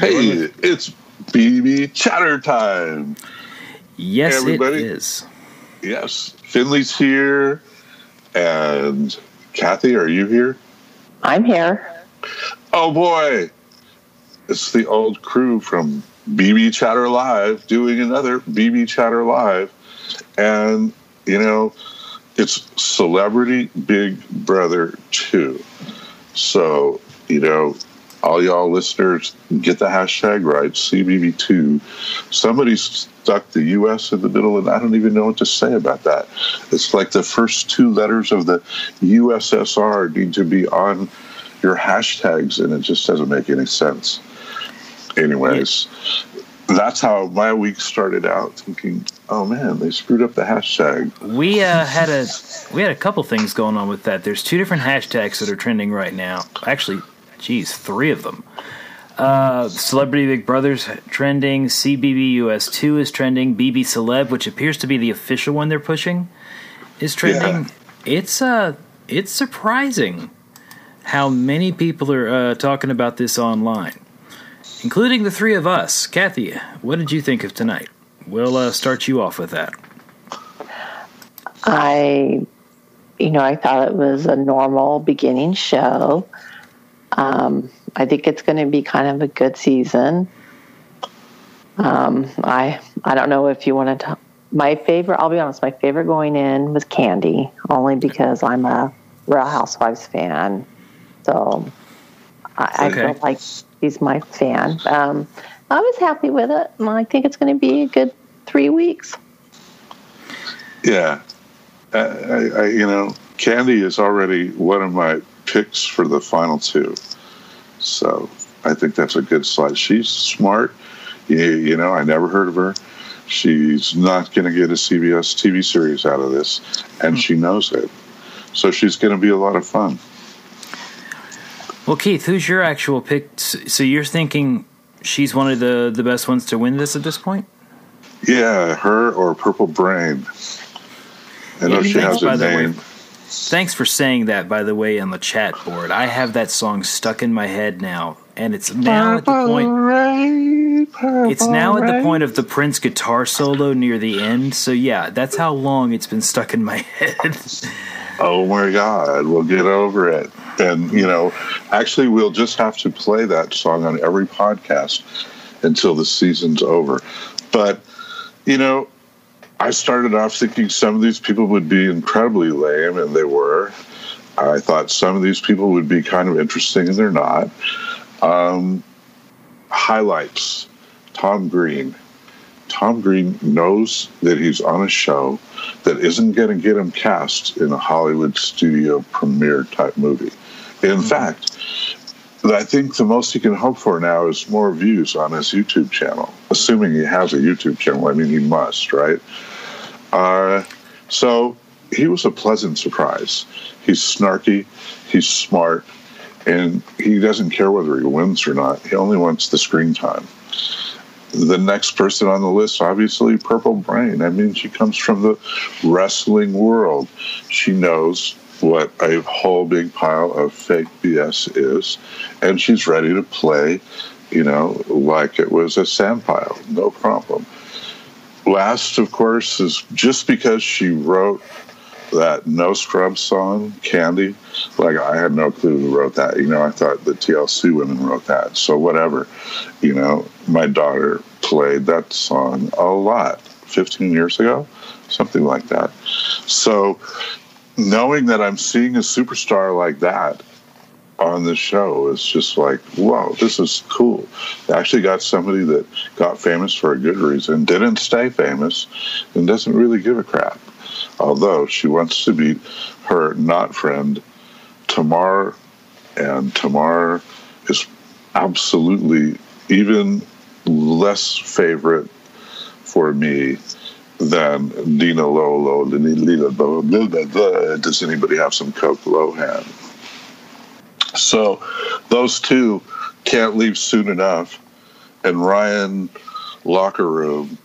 Hey, it's BB Chatter time. Yes, everybody. it is. Yes, Finley's here, and Kathy, are you here? I'm here. Oh boy, it's the old crew from BB Chatter Live doing another BB Chatter Live, and you know, it's Celebrity Big Brother two. So you know, all y'all listeners, get the hashtag right, CBB2. Somebody stuck the US in the middle, and I don't even know what to say about that. It's like the first two letters of the USSR need to be on your hashtags, and it just doesn't make any sense. Anyways, that's how my week started out thinking, oh man, they screwed up the hashtag. We uh, had a we had a couple things going on with that. There's two different hashtags that are trending right now. Actually, geez, three of them. Uh, Celebrity Big Brother's trending. CBB US 2 is trending. BB Celeb, which appears to be the official one they're pushing, is trending. Yeah. It's uh, it's surprising how many people are uh, talking about this online, including the three of us. Kathy, what did you think of tonight? We'll uh, start you off with that. I, you know, I thought it was a normal beginning show. Um, I think it's going to be kind of a good season. Um, I I don't know if you want to talk. My favorite, I'll be honest, my favorite going in was Kandi, only because I'm a Real Housewives fan. So I, okay. I feel like he's my fan. Um, I was happy with it, and I think it's going to be a good three weeks. Yeah, I, I, you know, Kandi is already one of my picks for the final two. So I think that's a good slide. She's smart. You, you know, I never heard of her. She's not going to get a CBS TV series out of this, and hmm. she knows it. So she's going to be a lot of fun. Well, Keith, who's your actual pick? So you're thinking she's one of the, the best ones to win this at this point? Yeah, her or Purple Brain. I know yeah, she has a name. Thanks for saying that, by the way, on the chat board. I have that song stuck in my head now, and it's now at the point. Rain, it's now at the point of the Prince guitar solo near the end. So yeah, that's how long it's been stuck in my head. oh my God, we'll get over it. And you know, actually, we'll just have to play that song on every podcast until the season's over. But you know, I started off thinking some of these people would be incredibly lame, and they were. I thought some of these people would be kind of interesting, and they're not. Um, highlights Tom Green. Tom Green knows that he's on a show that isn't going to get him cast in a Hollywood studio premiere type movie. In mm-hmm. fact, I think the most he can hope for now is more views on his YouTube channel, assuming he has a YouTube channel. I mean, he must, right? Uh, so he was a pleasant surprise. He's snarky, he's smart, and he doesn't care whether he wins or not. He only wants the screen time. The next person on the list, obviously, Purple Brain. I mean, she comes from the wrestling world. She knows what a whole big pile of fake BS is, and she's ready to play, you know, like it was a sand pile, no problem. Last, of course, is just because she wrote that No Scrub song, Kandi, Like, I had no clue who wrote that. You know, I thought the TLC women wrote that. So, whatever. You know, my daughter played that song a lot 15 years ago, something like that. So, knowing that I'm seeing a superstar like that on the show is just like, whoa, this is cool. They actually got somebody that got famous for a good reason, didn't stay famous, and doesn't really give a crap. Although she wants to beat her not friend, Tamar, and Tamar is absolutely even less favorite for me than Dina Lolo. Does anybody have some Coke Lohan? So those two can't leave soon enough. And Ryan locker room,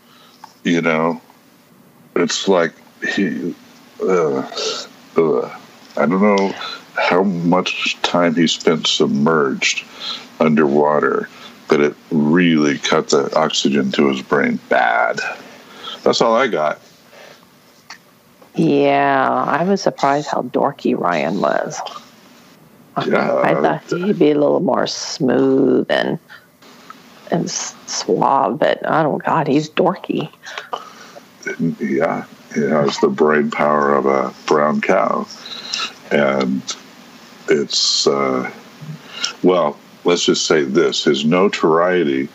you know, it's like he, uh, uh, I don't know how much time he spent submerged underwater, but it really cut the oxygen to his brain bad. That's all I got. Yeah, I was surprised how dorky Ryan was. I thought he'd be a little more smooth and and suave, but oh god, he's dorky. Yeah, he has the brain power of a brown cow, and it's uh, well, let's just say this: his notoriety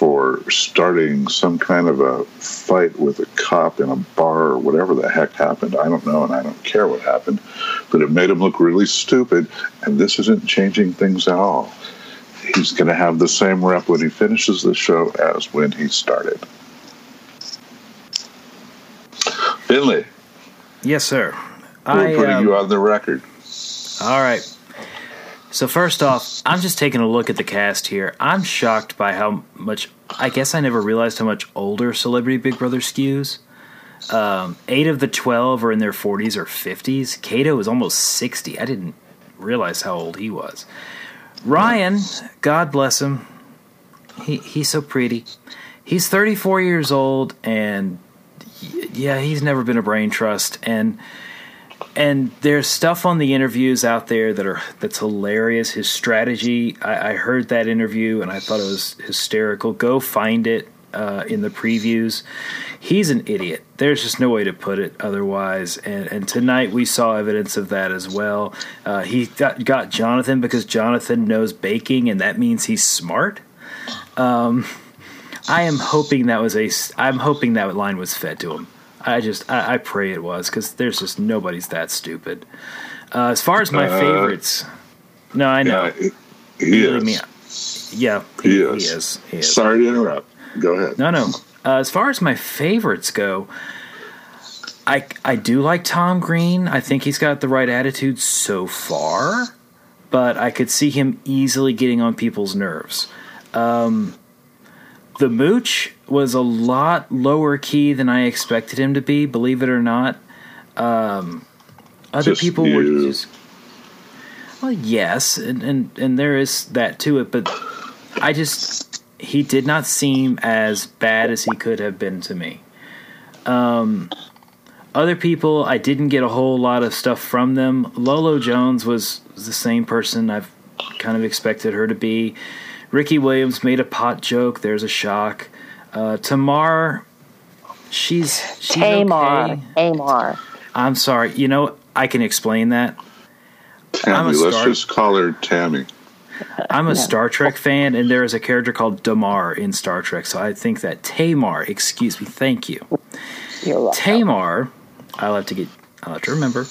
for starting some kind of a fight with a cop in a bar or whatever the heck happened. I don't know, and I don't care what happened, but it made him look really stupid. And this isn't changing things at all. He's going to have the same rep when he finishes the show as when he started. Finley. Yes, sir. We're I, putting um, you on the record. All right. So first off, I'm just taking a look at the cast here. I'm shocked by how much. I guess I never realized how much older Celebrity Big Brother skews. Um, eight of the twelve are in their 40s or 50s. Kato is almost 60. I didn't realize how old he was. Ryan, God bless him, he he's so pretty. He's 34 years old, and yeah, he's never been a brain trust. And and there's stuff on the interviews out there that are that's hilarious. His strategy, I, I heard that interview and I thought it was hysterical. Go find it uh, in the previews. He's an idiot. There's just no way to put it otherwise. And, and tonight we saw evidence of that as well. Uh, he got, got Jonathan because Jonathan knows baking, and that means he's smart. Um, I am hoping that was a. I'm hoping that line was fed to him. I just I, I pray it was because there's just nobody's that stupid. Uh, as far as my Uh, favorites, no, I know. Yeah, he, he Believe me, is. yeah, He he, is. he is. He is. Sorry to interrupt. Go ahead. No, no. Uh, as far as my favorites go, I I do like Tom Green. I think he's got the right attitude so far, but I could see him easily getting on people's nerves. Um, the Mooch was a lot lower key than I expected him to be. Believe it or not. Um, other Just people were just well, yes, and, and and there is that to it, but I just he did not seem as bad as he could have been to me. Um, other people, I didn't get a whole lot of stuff from them. Lolo Jones was the same person I've kind of expected her to be. Ricky Williams made a pot joke. There's a shock. Uh, Tamar, she's she's Tamar, okay. Tamar. I'm sorry. You know, I can explain that. I'm Tammy, a let's star- just call her Tammy. I'm a Star Trek fan, and there is a character called Damar in Star Trek. So I think that Tamar, excuse me, thank you, You're welcome. Tamar. I'll have to get. I'll have to remember.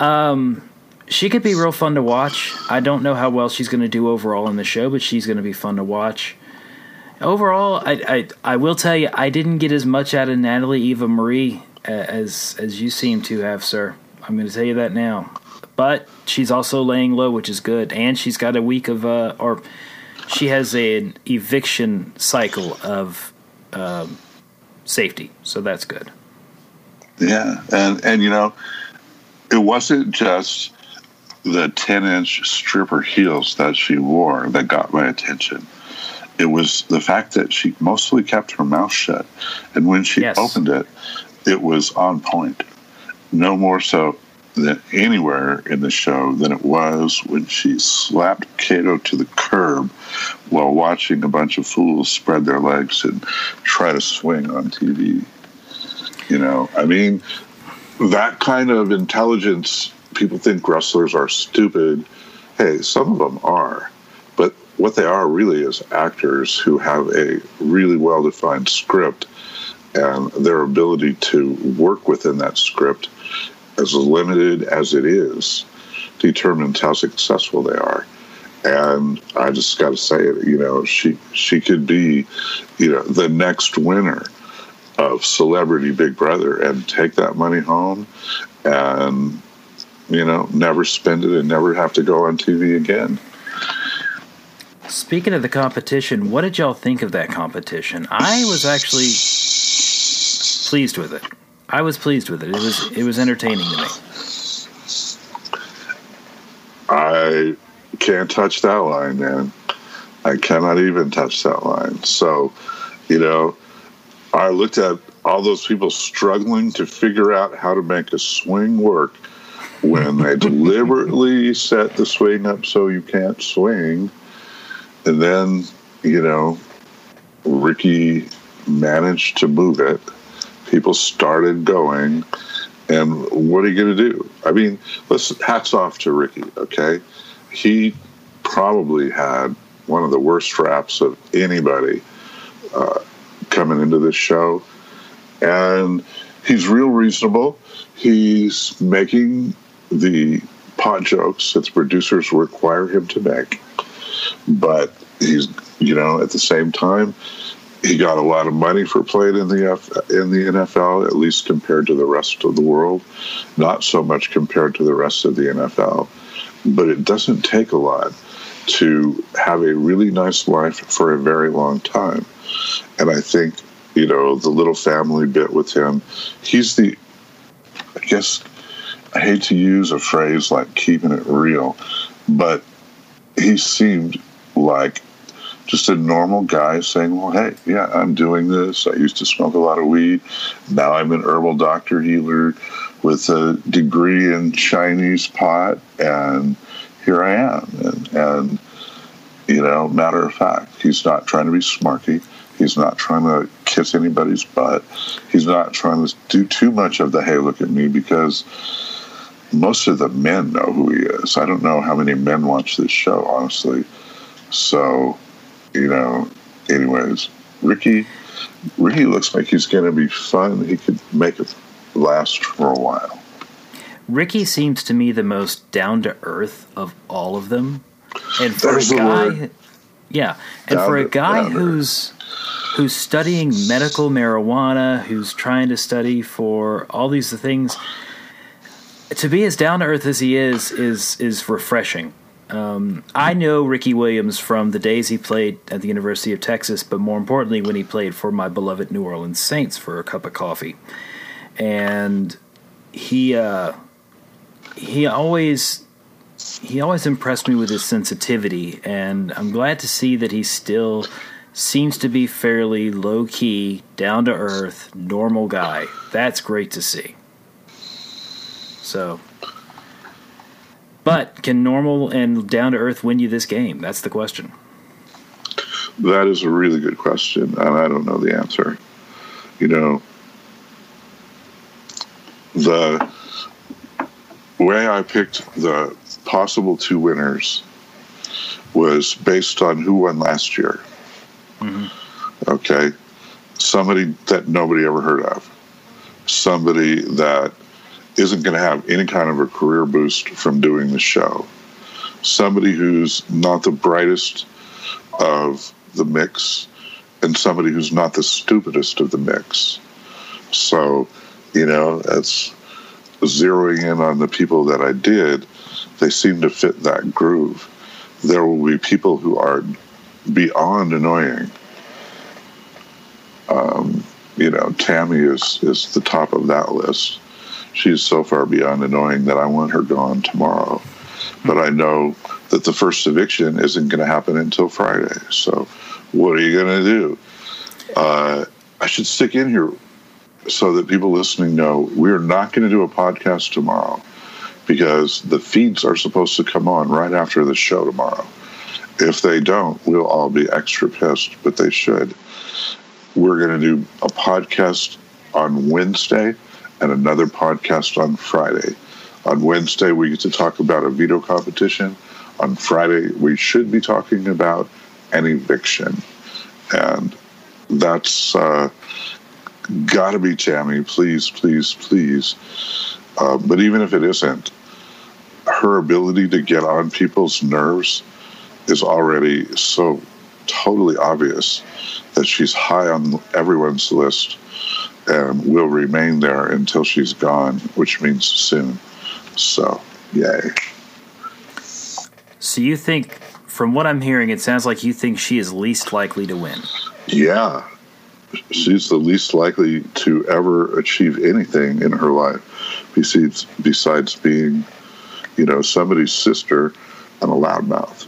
Um, she could be real fun to watch. I don't know how well she's going to do overall in the show, but she's going to be fun to watch. Overall, I, I I will tell you, I didn't get as much out of Natalie Eva Marie as as you seem to have, sir. I'm going to tell you that now. But she's also laying low, which is good, and she's got a week of uh, or she has an eviction cycle of um, safety, so that's good. Yeah, and and you know, it wasn't just the ten inch stripper heels that she wore that got my attention. It was the fact that she mostly kept her mouth shut, and when she Yes. opened it, it was on point. No more so than anywhere in the show than it was when she slapped Kato to the curb while watching a bunch of fools spread their legs and try to swing on TV. You know, I mean, that kind of intelligence, people think wrestlers are stupid. Hey, some of them are. But what they are really is actors who have a really well defined script and their ability to work within that script, as limited as it is, determines how successful they are. And I just got to say it, you know, she she could be, you know, the next winner of Celebrity Big Brother and take that money home and, you know, never spend it and never have to go on TV again. Speaking of the competition, what did y'all think of that competition? I was actually pleased with it. I was pleased with it. It was it was entertaining to me. I can't touch that line, man. I cannot even touch that line. So, you know, I looked at all those people struggling to figure out how to make a swing work when they deliberately set the swing up so you can't swing. And then, you know, Ricky managed to move it. People started going. And what are you going to do? I mean, let's hats off to Ricky, okay? He probably had one of the worst raps of anybody uh, coming into this show. And he's real reasonable. He's making the pot jokes that the producers require him to make. But he's, you know, at the same time, he got a lot of money for playing in the F, in the NFL, at least compared to the rest of the world. Not so much compared to the rest of the NFL, but it doesn't take a lot to have a really nice life for a very long time. And I think you know the little family bit with him. He's the, I guess, I hate to use a phrase like keeping it real, but he seemed like just a normal guy saying, Well, hey, yeah, I'm doing this. I used to smoke a lot of weed. Now I'm an herbal doctor healer with a degree in Chinese pot, and here I am. And, and you know, matter of fact, he's not trying to be smarky. He's not trying to kiss anybody's butt. He's not trying to do too much of the hey, look at me because most of the men know who he is. I don't know how many men watch this show, honestly. So you know, anyways, Ricky, Ricky looks like he's going to be fun. He could make it last for a while. Ricky seems to me the most down to earth of all of them, and for There's a guy, yeah, and Down for a guy to who's who's studying medical marijuana, who's trying to study for all these things, to be as down to earth as he is is is refreshing. Um, I know Ricky Williams from the days he played at the University of Texas, but more importantly, when he played for my beloved New Orleans Saints for a cup of coffee, and he uh, he always he always impressed me with his sensitivity, and I'm glad to see that he still seems to be fairly low key, down to earth, normal guy. That's great to see. So, but can normal and down to earth win you this game? That's the question. That is a really good question, and I don't know the answer. You know, the way I picked the possible two winners was based on who won last year. Mm-hmm. Okay. Somebody that nobody ever heard of. Somebody that isn't going to have any kind of a career boost from doing the show. Somebody who's not the brightest of the mix and somebody who's not the stupidest of the mix. So, you know, that's zeroing in on the people that I did, they seem to fit that groove. There will be people who are beyond annoying. Um, you know, Tammy is, is the top of that list. She's so far beyond annoying that I want her gone tomorrow. But I know that the first eviction isn't going to happen until Friday. So, what are you going to do? Uh, I should stick in here so that people listening know we're not going to do a podcast tomorrow because the feeds are supposed to come on right after the show tomorrow. If they don't, we'll all be extra pissed, but they should. We're going to do a podcast on Wednesday and another podcast on Friday. On Wednesday, we get to talk about a veto competition. On Friday, we should be talking about an eviction. And that's uh, got to be Tammy. Please, please, please. Uh, but even if it isn't, her ability to get on people's nerves is already so totally obvious that she's high on everyone's list and will remain there until she's gone, which means soon. So, yay. So you think, from what I'm hearing, it sounds like you think she is least likely to win. Yeah. She's the least likely to ever achieve anything in her life besides, besides being, you know, somebody's sister and a loudmouth.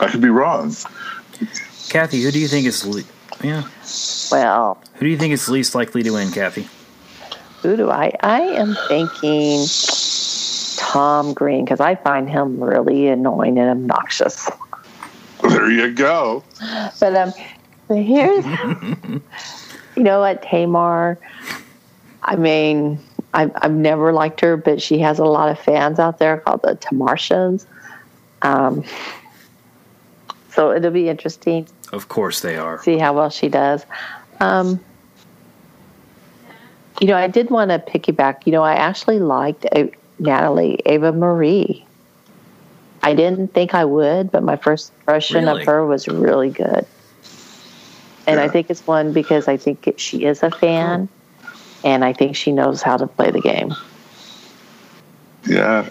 I could be wrong. Kathy, who do you think is le- yeah? Well, Who do you think is least likely to win, Kathy? who do I? I am thinking Tom Green because I find him really annoying and obnoxious. There you go. But um, here's, you know what, Tamar. I mean, I've I've never liked her, but she has a lot of fans out there called the Tamartians. Um, so it'll be interesting Of course they are. see how well she does. Um, you know, I did want to piggyback. You know, I actually liked Natalie Eva Marie. I didn't think I would, but my first impression Really? of her was really good. And I think it's one because I think it, she is a fan, and I think she knows how to play the game. Yeah,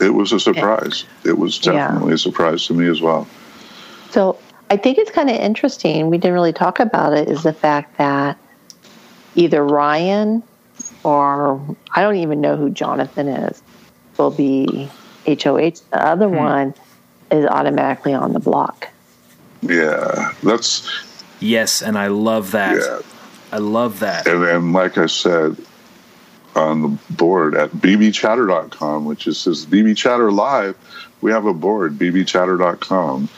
it was a surprise. It was Yeah. definitely a surprise to me as well. So I think it's kind of interesting. We didn't really talk about it. Is the fact that either Ryan or I don't even know who Jonathan is will be HOH. The other hmm. one is automatically on the block. Yeah, that's Yes, and I love that. yeah. I love that. And then, like I said on the board at bbchatter.com, which is says BB Chatter Live, we have a board, bbchatter.com.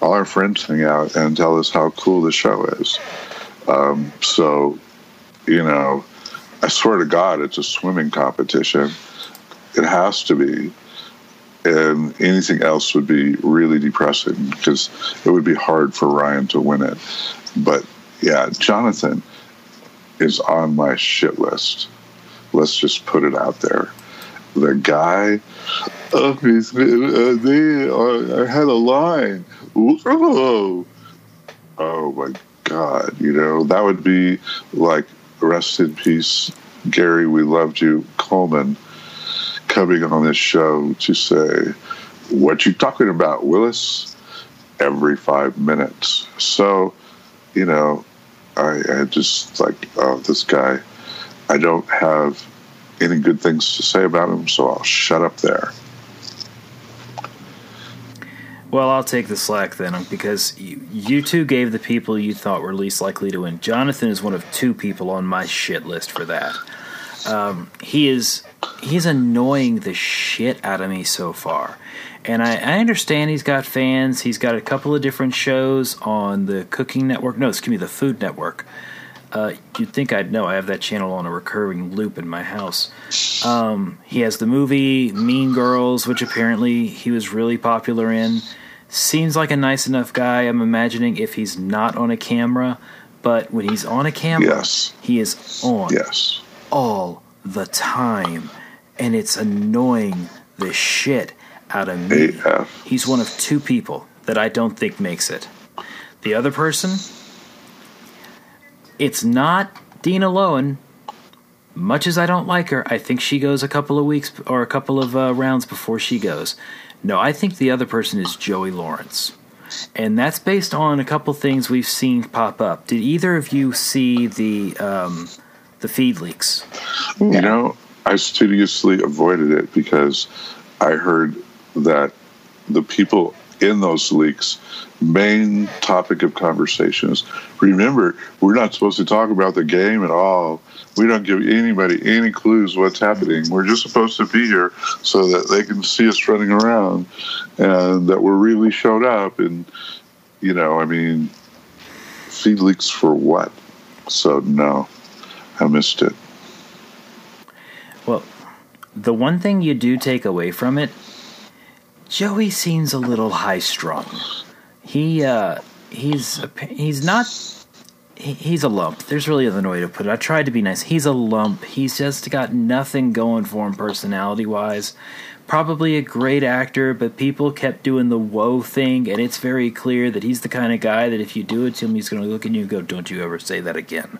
All our friends hang out and tell us how cool the show is. Um, so, you know, I swear to God, it's a swimming competition. It has to be. And anything else would be really depressing because it would be hard for Ryan to win it. But yeah, Jonathan is on my shit list. Let's just put it out there. The guy, oh, uh, they, uh, I had a line. Whoa. Oh my God. You know, that would be like rest in peace, Gary, we loved you, Coleman, coming on this show to say, What you talking about, Willis? Every five minutes. So, you know, I, I just like, oh, this guy, I don't have any good things to say about him, so I'll shut up there. Well, I'll take the slack then, because you, you two gave the people you thought were least likely to win. Jonathan is one of two people on my shit list for that. Um, he is he's annoying the shit out of me so far, and I, I understand he's got fans. He's got a couple of different shows on the Cooking Network. No, excuse me, the Food Network. Uh, you'd think I'd know. I have that channel on a recurring loop in my house. Um, he has the movie Mean Girls, which apparently he was really popular in. Seems like a nice enough guy. I'm imagining if he's not on a camera, but when he's on a camera, Yes. he is on Yes. all the time, and it's annoying the shit out of me. AF. He's one of two people that I don't think makes it. The other person, it's not Dina Lohan. Much as I don't like her, I think she goes a couple of weeks or a couple of uh, rounds before she goes. No, I think the other person is Joey Lawrence. And that's based on a couple things we've seen pop up. Did either of you see the um, the feed leaks? You know, I studiously avoided it because I heard that the people in those leaks main topic of conversations. Remember we're not supposed to talk about the game at all. We don't give anybody any clues what's happening. We're just supposed to be here so that they can see us running around and that we're really showed up and you know i mean feed leaks for what? So no i missed it. Well, the one thing you do take away from it, Joey seems a little high strung. He uh, he's he's not. he- He's a lump. There's really another way to put it. I tried to be nice. He's a lump. He's just got nothing going for him personality wise. Probably a great actor, but people kept doing the whoa thing, and it's very clear that he's the kind of guy that if you do it to him, he's going to look at you and go, "Don't you ever say that again."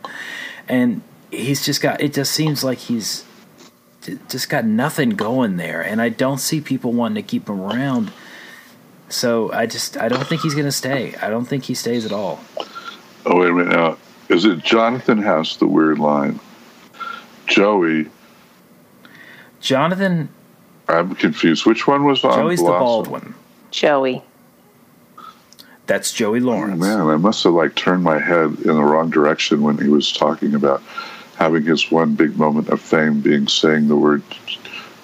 And he's just got. It just seems like he's just got nothing going there, and I don't see people wanting to keep him around. So I just I don't think he's going to stay. I don't think he stays at all. Oh, wait a minute now. Is it Jonathan has the weird line? Joey, Jonathan I'm confused. Which one was on Joey's the bald one. Joey. That's Joey Oh, Lawrence. man, I must have like turned my head in the wrong direction when he was talking about having his one big moment of fame being saying the word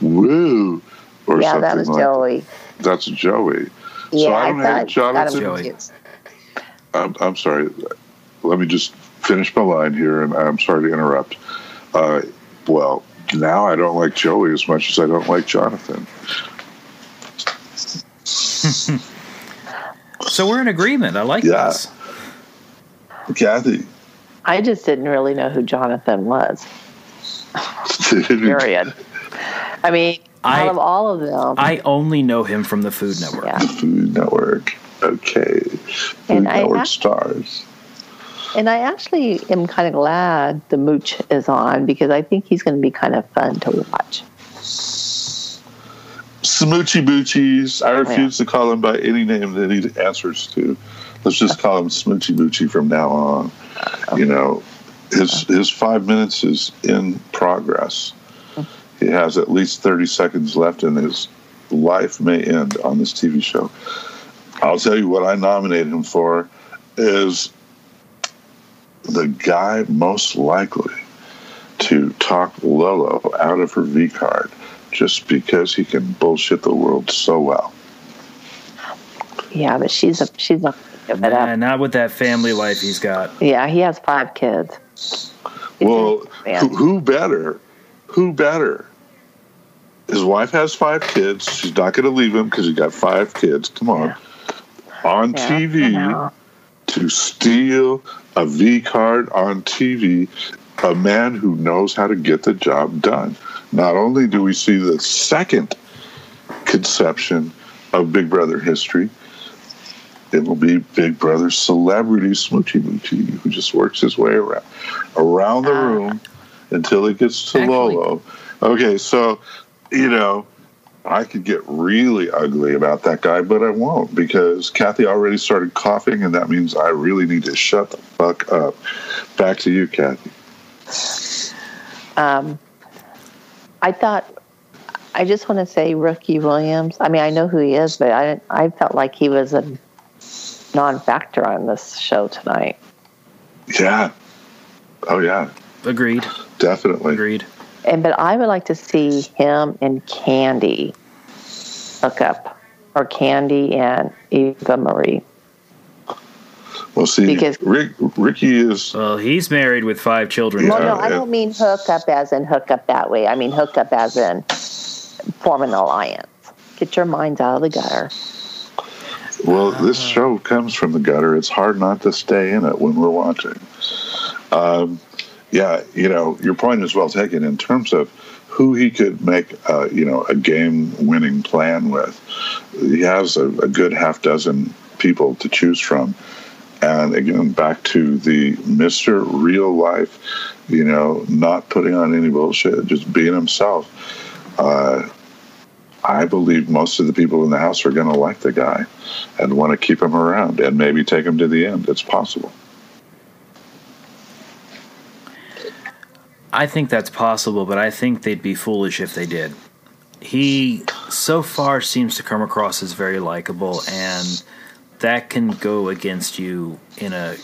"woo" or yeah, something that was like Joey. That's Joey. Yeah, I don't I hate Jonathan. Joey. I'm, I'm sorry. Let me just finish my line here, and I'm sorry to interrupt. Uh, well, now I don't like Joey as much as I don't like Jonathan. So we're in agreement. I like Yeah. this. Kathy, I just didn't really know who Jonathan was. Period. I mean, I- out of all of them, I only know him from the Food Network. yeah. Food Network. Okay. Food And I Network act- stars. And I actually am kind of glad the Mooch is on because I think he's going to be kind of fun to watch. Smoochie Boochies. I oh, refuse to call him by any name that he answers to. Let's just call him Smoochie Boochie from now on. You know, his his five minutes is in progress. He has at least thirty seconds left, and his life may end on this TV show. I'll tell you what I nominated him for is the guy most likely to talk Lolo out of her V card just because he can bullshit the world so well. Yeah, but she's a she's gonna give it Nah, up. not with that family life he's got. Yeah, he has five kids. Well, who, who better? Who better? His wife has five kids. She's not going to leave him because he got five kids. Come on. On Yeah, TV to steal a V card on TV, a man who knows how to get the job done. Not only do we see the second conception of Big Brother history, it will be Big Brother celebrity Smoochie Moochie, who just works his way around around the Ah. room until it gets to Actually- Lolo. Okay, so you know, I could get really ugly about that guy, but I won't because Kathy already started coughing, and that means I really need to shut the fuck up. Back to you, Kathy. Um, I thought. I just want to say Ricky Williams. I mean, I know who he is, but I I felt like he was a non-factor on this show tonight. Yeah. Oh yeah, Agreed. definitely. Agreed. And but I would like to see him and Kandi hook up, or Kandi and Eva Marie. Well, see, Because- Rick, Ricky is Well, he's married with five children. Well, Yeah, oh, no, I don't mean hook up as in hook up that way. I mean hook up as in form an alliance. Get your minds out of the gutter. Well, this show comes from the gutter. It's hard not to stay in it when we're watching. Um, yeah, you know, your point is well taken in terms of who he could make, uh, you know, a game-winning plan with. He has a, a good half dozen people to choose from, and again, back to the Mister Real Life, you know, not putting on any bullshit, just being himself. Uh, I believe most of the people in the house are going to like the guy and want to keep him around and maybe take him to the end. It's possible. I think that's possible, but I think they'd be foolish if they did. He so far seems to come across as very likable, and that can go against you in a,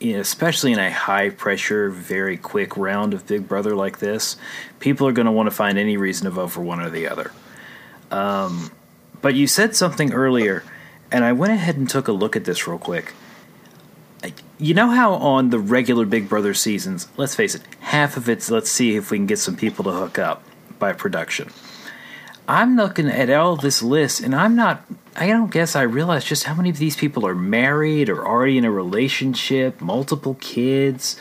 especially in a high pressure, very quick round of Big Brother like this. People are going to want to find any reason to vote for one or the other. Um, but you said something earlier, and I went ahead and took a look at this real quick. You know how on the regular Big Brother seasons, let's face it, half of it's let's see if we can get some people to hook up by production. I'm looking at all this list, and I'm not. I don't guess I realize just how many of these people are married or already in a relationship, multiple kids.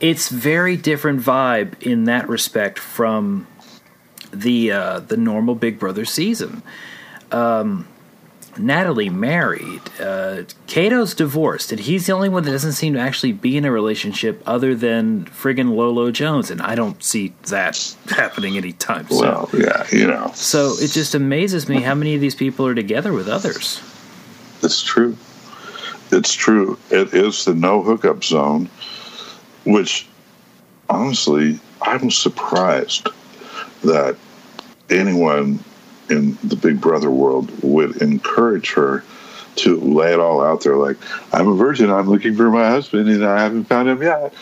It's very different vibe in that respect from the uh, the normal Big Brother season. Um, Natalie married. Uh, Kato's divorced, and he's the only one that doesn't seem to actually be in a relationship other than friggin' Lolo Jones, and I don't see that happening anytime soon. Well, yeah, you know, So it just amazes me how many of these people are together with others. it's true. It's true. It is the no hookup zone, which honestly, I'm surprised that anyone in the Big Brother world would encourage her to lay it all out there like i'm a virgin i'm looking for my husband and i haven't found him yet.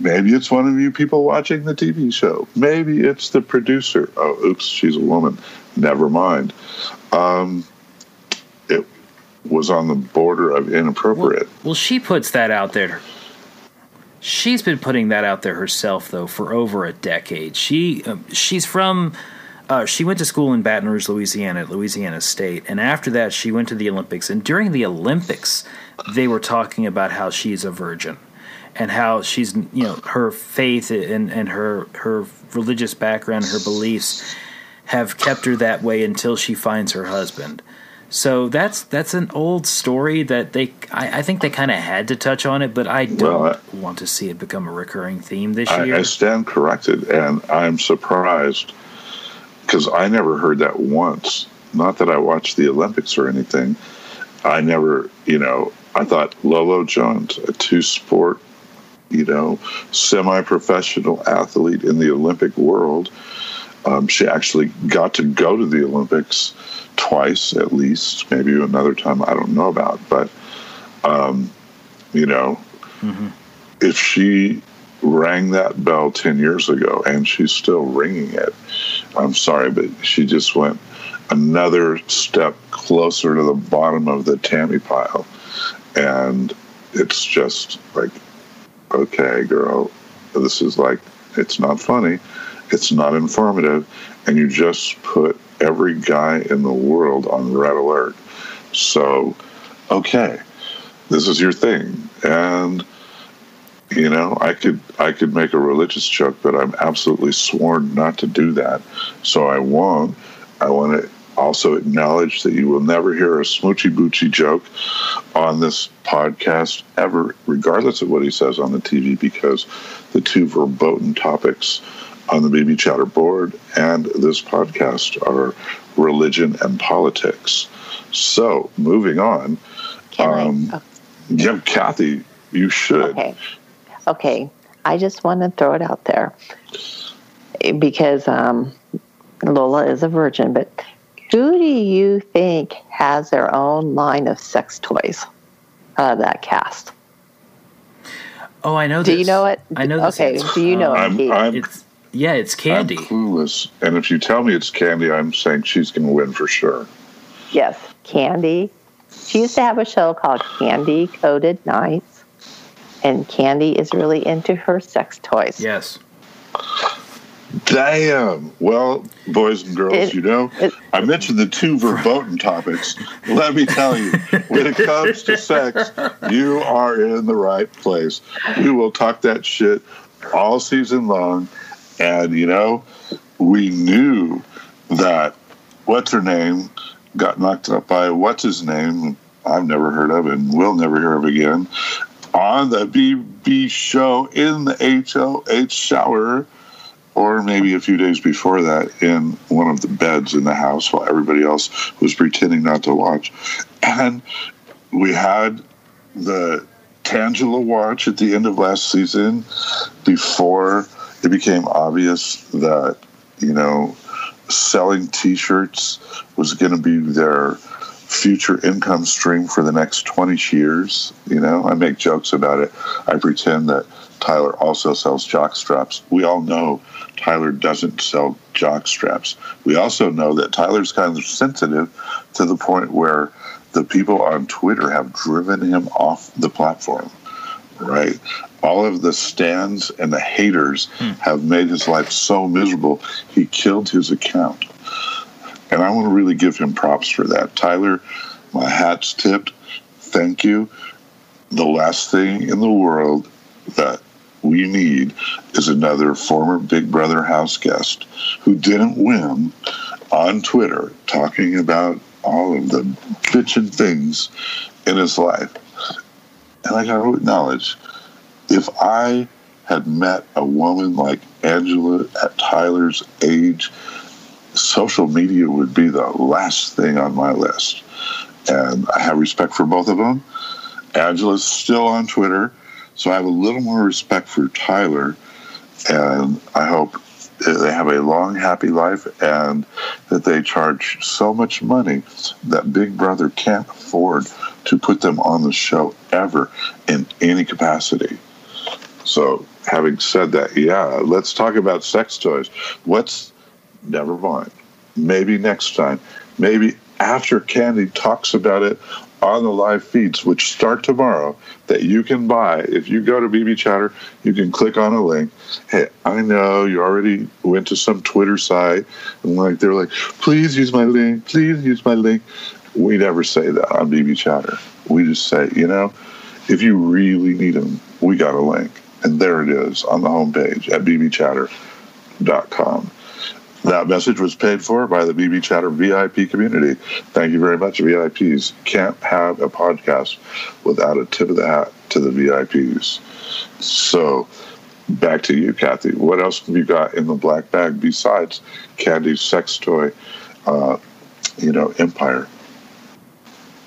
Maybe it's one of you people watching the tv show. Maybe it's the producer. Oh oops she's a woman. Never mind. Um, it was on the border of inappropriate. Well, well she puts that out there she's been putting that out there herself though for over a decade she uh, she's from uh, she went to school in Baton Rouge, Louisiana, at Louisiana State, and after that, she went to the Olympics. And during the Olympics, they were talking about how she's a virgin and how she's, you know, her faith and, and her her religious background, her beliefs, have kept her that way until she finds her husband. So that's that's an old story that they I, I think they kind of had to touch on it, but I don't well, I, want to see it become a recurring theme this I, year. I stand corrected, and I'm surprised because I never heard that once. Not that I watched the Olympics or anything. I never, you know, I thought Lolo Jones, a two sport, you know, semi professional athlete in the Olympic world. Um, she actually got to go to the Olympics twice at least, maybe another time I don't know about. But, um, you know, mm-hmm. if she rang that bell 10 years ago and she's still ringing it. I'm sorry, but she just went another step closer to the bottom of the Tammy pile. And it's just like, okay, girl, this is like, it's not funny, it's not informative, and you just put every guy in the world on red alert. So, okay, this is your thing. And you know i could i could make a religious joke but i'm absolutely sworn not to do that so i won't i want to also acknowledge that you will never hear a smoochy boochy joke on this podcast ever regardless of what he says on the tv because the two verboten topics on the bb chatter board and this podcast are religion and politics so moving on um, oh. yeah kathy you should okay okay, I just want to throw it out there because um, Lolo is a virgin, but who do you think has their own line of sex toys out of that cast? Oh, I know. Do this. you know it? I know. Okay. Do you know I'm, it? I'm, it's, yeah, it's Kandi. I'm clueless, and if you tell me it's Kandi, I'm saying she's going to win for sure. Yes, Kandi. She used to have a show called Kandi Koated Nights and Kandi is really into her sex toys. Yes. Damn. Well, boys and girls, it, you know, it, I mentioned the two verboten topics. Let me tell you, when it comes to sex, you are in the right place. We will talk that shit all season long. And, you know, we knew that what's her name got knocked up by what's his name I've never heard of and will never hear of again on the BB show in the HOH shower, or maybe a few days before that in one of the beds in the house while everybody else was pretending not to watch. And we had the Tangela watch at the end of last season before it became obvious that, you know, selling t shirts was going to be their future income stream for the next 20 years. You know, I make jokes about it. I pretend that Tyler also sells jock straps. We all know Tyler doesn't sell jock straps. We also know that Tyler's kind of sensitive to the point where the people on Twitter have driven him off the platform. Right? All of the stands and the haters hmm. have made his life so miserable, he killed his account. And I want to really give him props for that. Tyler, my hat's tipped. Thank you. The last thing in the world that we need is another former Big Brother house guest who didn't win on Twitter talking about all of the bitching things in his life. And I got to acknowledge, if I had met a woman like Angela at Tyler's age, social media would be the last thing on my list. And I have respect for both of them. Angela's still on Twitter, so I have a little more respect for Tyler. And I hope they have a long, happy life, and that they charge so much money that Big Brother can't afford to put them on the show ever in any capacity. So, having said that, yeah, let's talk about sex toys. What's never mind. Maybe next time. Maybe after Kandi talks about it on the live feeds, which start tomorrow, that you can buy. If you go to BB Chatter, you can click on a link. Hey, I know you already went to some Twitter site and like they're like, please use my link, please use my link. We never say that on BB Chatter. We just say, you know, if you really need them, we got a link. And there it is on the homepage at bbchatter.com. That message was paid for by the BB Chatter VIP community. Thank you very much, VIPs. Can't have a podcast without a tip of the hat to the VIPs. So, back to you, Cathy. What else have you got in the black bag besides Kandi's sex toy, uh, you know, empire?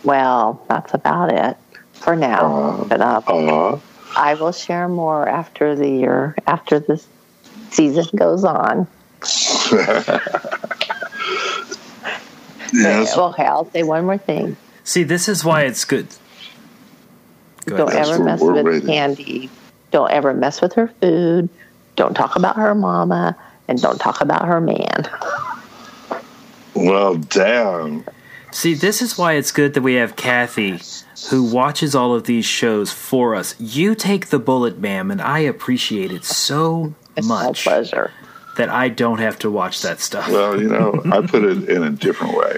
Well, that's about it for now. Uh, but uh, Uh, I will share more after the year, after this season goes on. yes. Okay, I'll say one more thing. See, this is why it's good. Go Don't ahead. Ever mess with waiting. Kandi. Don't ever mess with her food. Don't talk about her mama. And don't talk about her man. Well, damn. See, this is why it's good that we have Cathy, who watches all of these shows for us. You take the bullet, ma'am, and I appreciate it so It's my much pleasure. that I don't have to watch that stuff. Well, you know, I put it in a different way.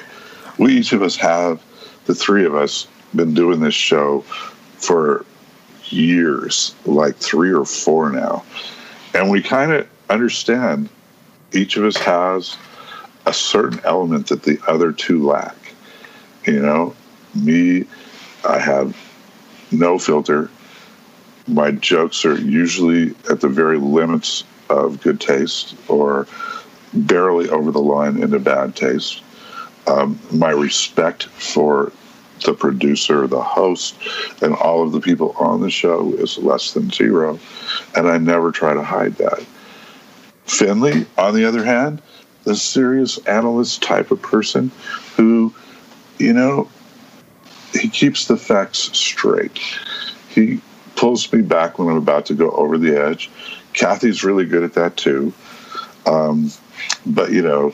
We each of us have, the three of us, been doing this show for years, like three or four now. And we kind of understand each of us has a certain element that the other two lack. You know, me, I have no filter. My jokes are usually at the very limits of good taste or barely over the line into bad taste. Um, my respect for the producer, the host, and all of the people on the show is less than zero, and I never try to hide that. Finley, on the other hand, the serious analyst type of person who, you know, he keeps the facts straight. He pulls me back when I'm about to go over the edge. Cathy's really good at that too. Um, but, you know,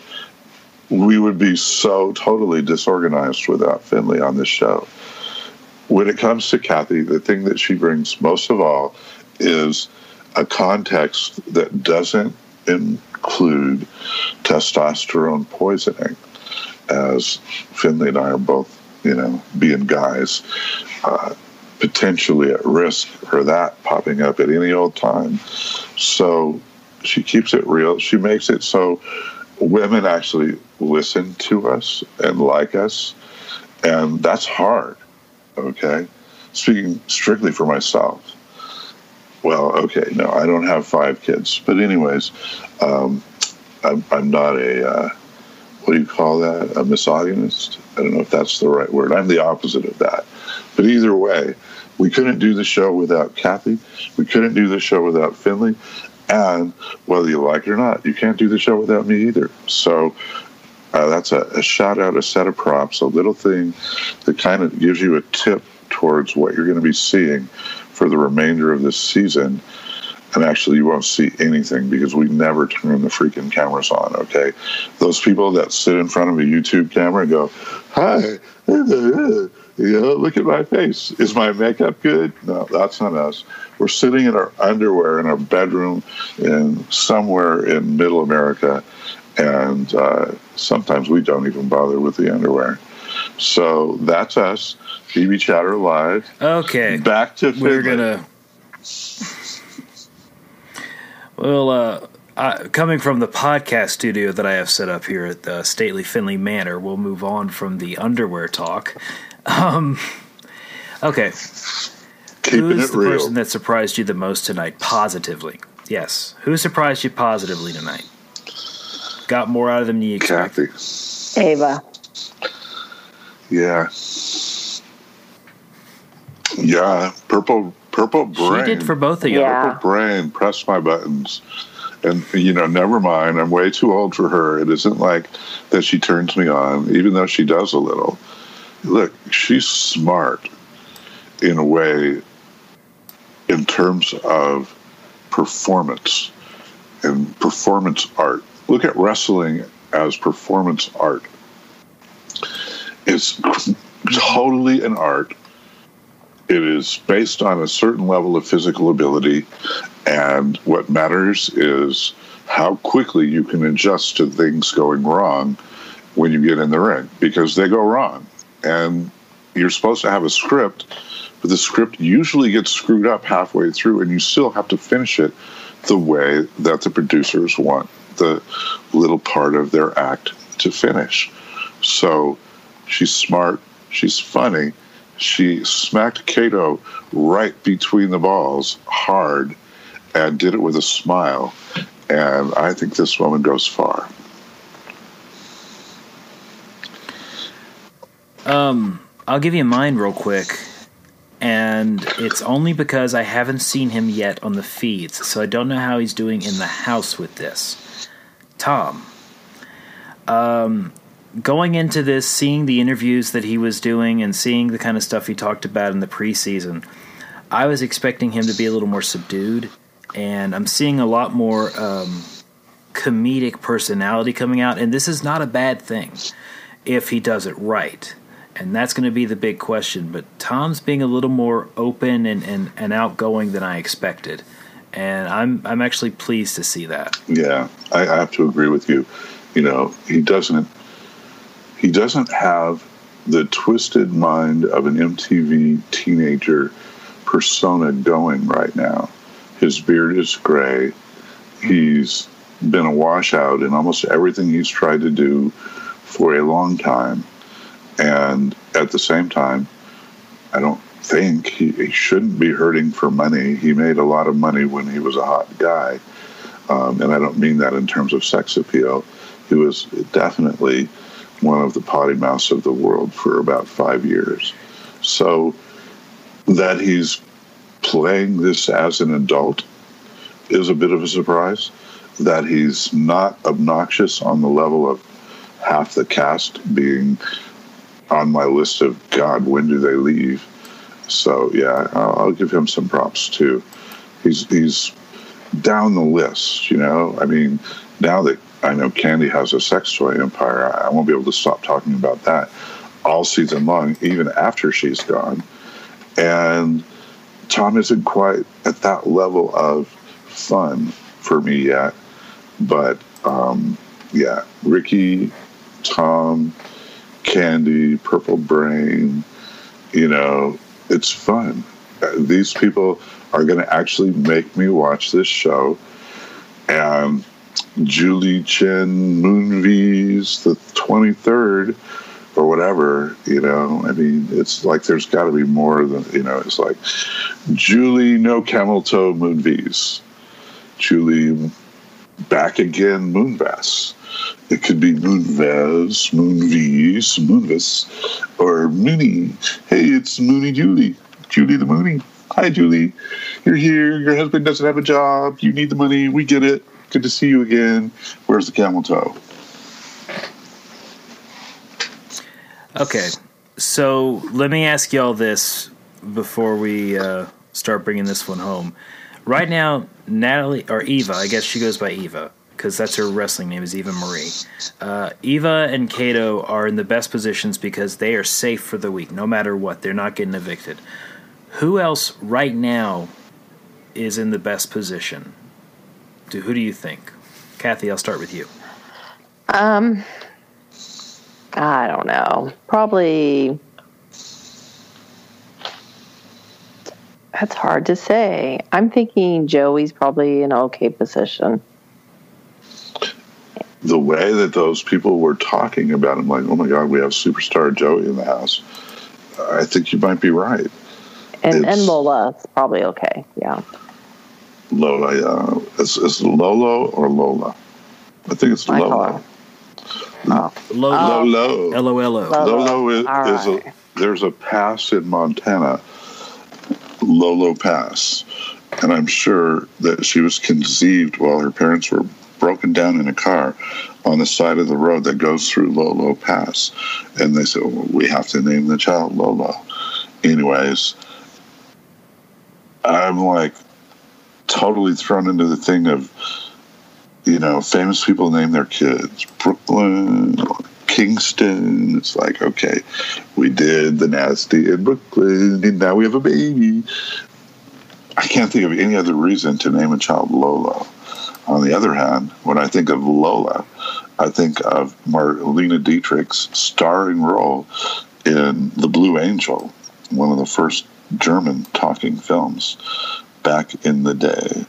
we would be so totally disorganized without Finley on this show. When it comes to Cathy, the thing that she brings most of all is a context that doesn't include testosterone poisoning, as Finley and I are both, you know, being guys, uh, potentially at risk for that popping up at any old time. So she keeps it real. She makes it so women actually listen to us and like us, and that's hard. Okay, speaking strictly for myself. Well, okay, no, I don't have five kids, but anyways, um, I'm, I'm not a uh, what do you call that? A misogynist? I don't know if that's the right word. I'm the opposite of that. But either way, we couldn't do the show without Cathy. We couldn't do the show without Finley. And whether you like it or not, you can't do the show without me either. So uh, that's a, a shout out, a set of props, a little thing that kind of gives you a tip towards what you're going to be seeing for the remainder of this season. And actually, you won't see anything because we never turn the freaking cameras on, okay? Those people that sit in front of a YouTube camera and go, Hi, you know, look at my face. Is my makeup good? No, that's not us. We're sitting in our underwear in our bedroom in somewhere in middle America, and uh, sometimes we don't even bother with the underwear. So that's us. BB Chatter Live. Okay. Back to We're gonna. Well, uh, I, coming from the podcast studio that I have set up here at the Stately Finley Manor, we'll move on from the underwear talk. Um, okay, keeping who's it the real. person that surprised you the most tonight, positively? Yes, who surprised you positively tonight? Got more out of them than you expected. Cathy. Ava. Yeah. Yeah. Purple purple Brain. She brain. did for both of you. Yeah. Purple brain. Press my buttons. And, you know, never mind, I'm way too old for her. It isn't like that she turns me on, even though she does a little. Look, she's smart in a way in terms of performance and performance art. Look at wrestling as performance art. It's totally an art. It is based on a certain level of physical ability, and what matters is how quickly you can adjust to things going wrong when you get in the ring because they go wrong. And you're supposed to have a script, but the script usually gets screwed up halfway through, and you still have to finish it the way that the producers want the little part of their act to finish. So she's smart, she's funny. She smacked Kato right between the balls hard and did it with a smile. And I think this woman goes far. Um, I'll give you mine real quick. And it's only because I haven't seen him yet on the feeds, so I don't know how he's doing in the house with this. Tom, um, going into this, seeing the interviews that he was doing and seeing the kind of stuff he talked about in the preseason, I was expecting him to be a little more subdued, and I'm seeing a lot more um, comedic personality coming out, and this is not a bad thing if he does it right and that's going to be the big question. But Tom's being a little more open and, and, and outgoing than I expected, and I'm I'm actually pleased to see that. Yeah, I, I have to agree with you. You know, he doesn't he doesn't have the twisted mind of an MTV teenager persona going right now. His beard is gray. He's been a washout in almost everything he's tried to do for a long time and at the same time, I don't think he, he, shouldn't be hurting for money. He made a lot of money when he was a hot guy. Um, and I don't mean that in terms of sex appeal. He was definitely one of the potty mouths of the world for about five years. So that he's playing this as an adult is a bit of a surprise. That he's not obnoxious on the level of half the cast being on my list of God, when do they leave? So yeah, I'll, give him some props too. He's he's down the list. You know, I mean, now that I know Kandi has a sex toy empire, I won't be able to stop talking about that all season long, even after she's gone. And Tom isn't quite at that level of fun for me yet, but um, yeah, Ricky, Tom, Kandi, Purple Brain. You know, it's fun. These people are going to actually make me watch this show. And Julie Chen Moonves, the 23rd, or whatever, you know, I mean, it's like there's got to be more than, you know, it's like Julie No Camel Toe Moonves, Julie Back Again Moonves. It could be Moonves, Moonves, Moonves, or Mooney. Hey, it's Mooney Julie. Julie the Mooney. Hi, Julie. You're here. Your husband doesn't have a job. You need the money. We get it. Good to see you again. Where's the camel toe? Okay, so let me ask y'all this before we uh, start bringing this one home. Right now, Natalie or Eva, I guess she goes by Eva because that's her wrestling name is Eva Marie. Uh, Eva and Kato are in the best positions because they are safe for the week, no matter what. They're not getting evicted. Who else right now is in the best position? Do who do you think? Cathy, I'll start with you. Um, I don't know. Probably. That's hard to say. I'm thinking Joey's probably in okay position the way that those people were talking about him, like, oh my God, we have superstar Joey in the house. I think you might be right. And, and Lola is probably okay. Yeah. Lola, yeah. Is, is Lolo or Lola? I think it's Lola. Oh. Lolo. Lolo. L-O-L-O. Lolo is, is a, there's a pass in Montana, Lolo Pass. and I'm sure that she was conceived while her parents were broken down in a car on the side of the road that goes through Lolo Pass. And they said, well, we have to name the child Lolo. Anyways, I'm like totally thrown into the thing of, you know, famous people name their kids Brooklyn, Kingston. It's like, okay, we did the nasty in Brooklyn, and now we have a baby. I can't think of any other reason to name a child Lola. On the other hand, when I think of Lola, I think of Marlene Dietrich's starring role in The Blue Angel, one of the first German talking films back in the day.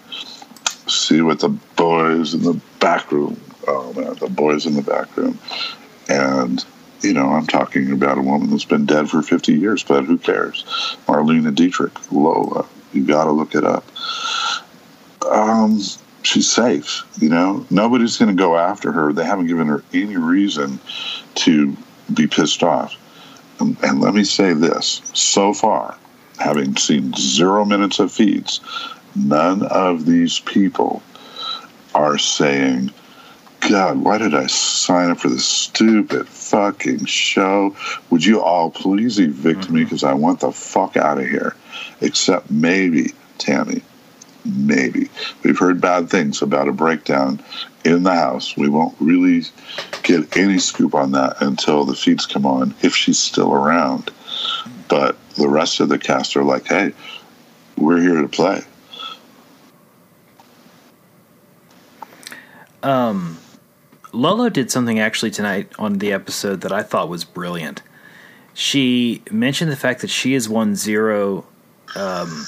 See what the boys in the back room. Oh man, the boys in the back room. And, you know, I'm talking about a woman that's been dead for 50 years, but who cares? Marlene Dietrich, Lola. You got to look it up. Um, she's safe. You know, nobody's going to go after her. They haven't given her any reason to be pissed off. And, and let me say this: so far, having seen zero minutes of feeds, none of these people are saying, God, why did I sign up for this stupid fucking show? Would you all please evict mm-hmm. me because I want the fuck out of here? Except maybe Tammy maybe. We've heard bad things about a breakdown in the house. We won't really get any scoop on that until the feeds come on, if she's still around. But the rest of the cast are like, hey, we're here to play. Um, Lolo did something actually tonight on the episode that I thought was brilliant. She mentioned the fact that she has won zero um,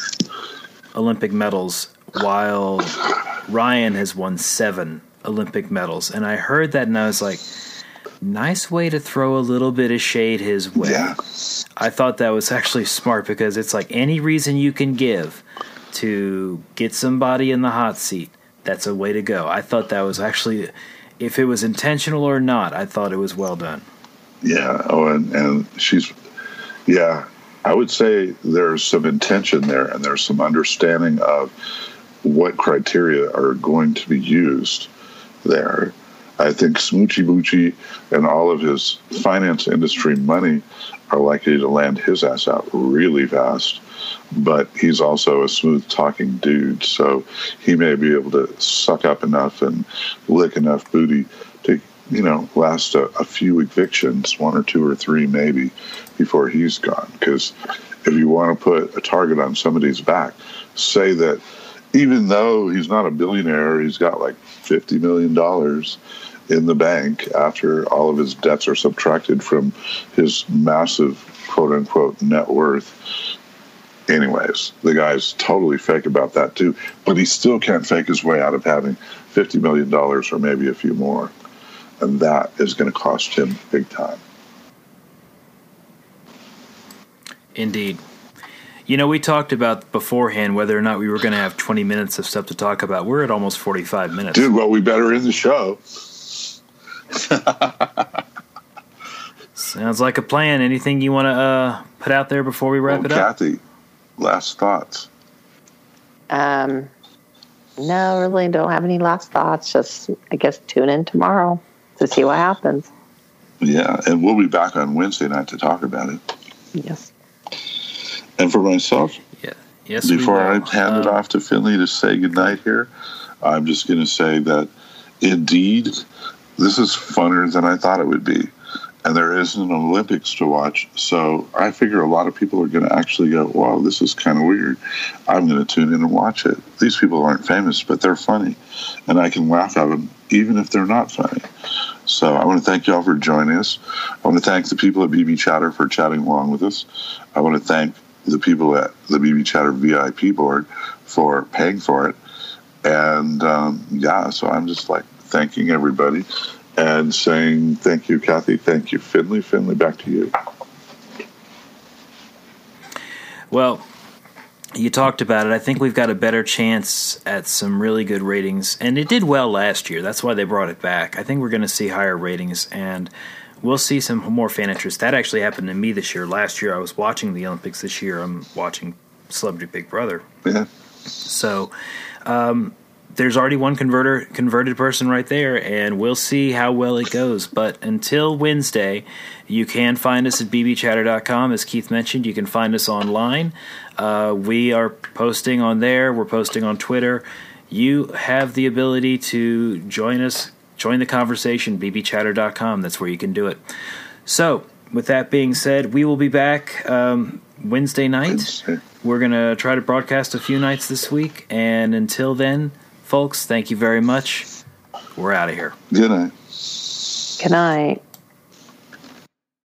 Olympic medals, while Ryan has won seven Olympic medals. And I heard that and I was like, nice way to throw a little bit of shade his way. Yeah. I thought that was actually smart because it's like any reason you can give to get somebody in the hot seat, that's a way to go. I thought that was actually, if it was intentional or not, I thought it was well done. Yeah. Oh, and, and she's, yeah, I would say there's some intention there and there's some understanding of what criteria are going to be used there. I think Smoochy Boochie and all of his finance industry money are likely to land his ass out really fast. But he's also a smooth talking dude, so he may be able to suck up enough and lick enough booty to you know, last a, a, few evictions, one or two or three maybe, before he's gone. Because if you want to put a target on somebody's back, say that even though he's not a billionaire, he's got like $50 million in the bank after all of his debts are subtracted from his massive quote unquote net worth. Anyways, the guy's totally fake about that too, but he still can't fake his way out of having $50 million or maybe a few more and that is going to cost him big time. Indeed. You know, we talked about beforehand whether or not we were going to have 20 minutes of stuff to talk about. We're at almost 45 minutes. Dude, well, we better end the show. Sounds like a plan. Anything you want to uh, put out there before we wrap well, it up? Cathy, last thoughts. Um, no, really don't have any last thoughts. Just, I guess, tune in tomorrow to see what happens. Yeah, and we'll be back on Wednesday night to talk about it. Yes. And for myself, yeah, yes. Before I hand it uh, off to Finley to say goodnight here, I'm just going to say that indeed, this is funner than I thought it would be and there isn't an Olympics to watch. So I figure a lot of people are going to actually go, wow, this is kind of weird. I'm going to tune in and watch it. These people aren't famous, but they're funny. And I can laugh at them even if they're not funny. So I want to thank you all for joining us. I want to thank the people at BB Chatter for chatting along with us. I want to thank the people at the BB Chatter VIP board for paying for it. And um, yeah, so I'm just like thanking everybody and saying thank you, Cathy. Thank you, Finley. Finley, back to you. Well, you talked about it. I think we've got a better chance at some really good ratings, and it did well last year. That's why they brought it back. I think we're going to see higher ratings, and we'll see some more fan interest. That actually happened to me this year. Last year, I was watching the Olympics. This year, I'm watching Celebrity Big Brother. Yeah. So um, there's already one converter converted person right there, and we'll see how well it goes. But until Wednesday, you can find us at bbchatter.com. As Keith mentioned, you can find us online. Uh, we are posting on there. We're posting on Twitter. You have the ability to join us, join the conversation. bbchatter.com. That's where you can do it. So, with that being said, we will be back um, Wednesday night. Wednesday. We're going to try to broadcast a few nights this week. And until then, folks, thank you very much. We're out of here. Good night. Good night.